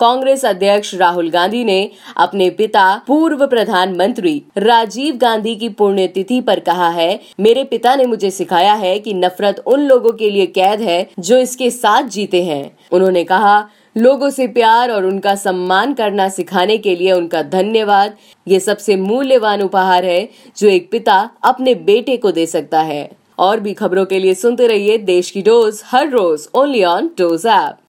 कांग्रेस अध्यक्ष राहुल गांधी ने अपने पिता, पूर्व प्रधानमंत्री राजीव गांधी की पुण्यतिथि पर कहा है। मेरे पिता ने मुझे सिखाया है कि नफरत उन लोगों के लिए कैद है जो इसके साथ जीते हैं। उन्होंने कहा, लोगों से प्यार और उनका सम्मान करना सिखाने के लिए उनका धन्यवाद। ये सबसे मूल्यवान उपहार है जो एक पिता अपने बेटे को दे सकता है। और भी खबरों के लिए सुनते रहिए देश की डोज हर रोज ओनली ऑन डोज ऐप।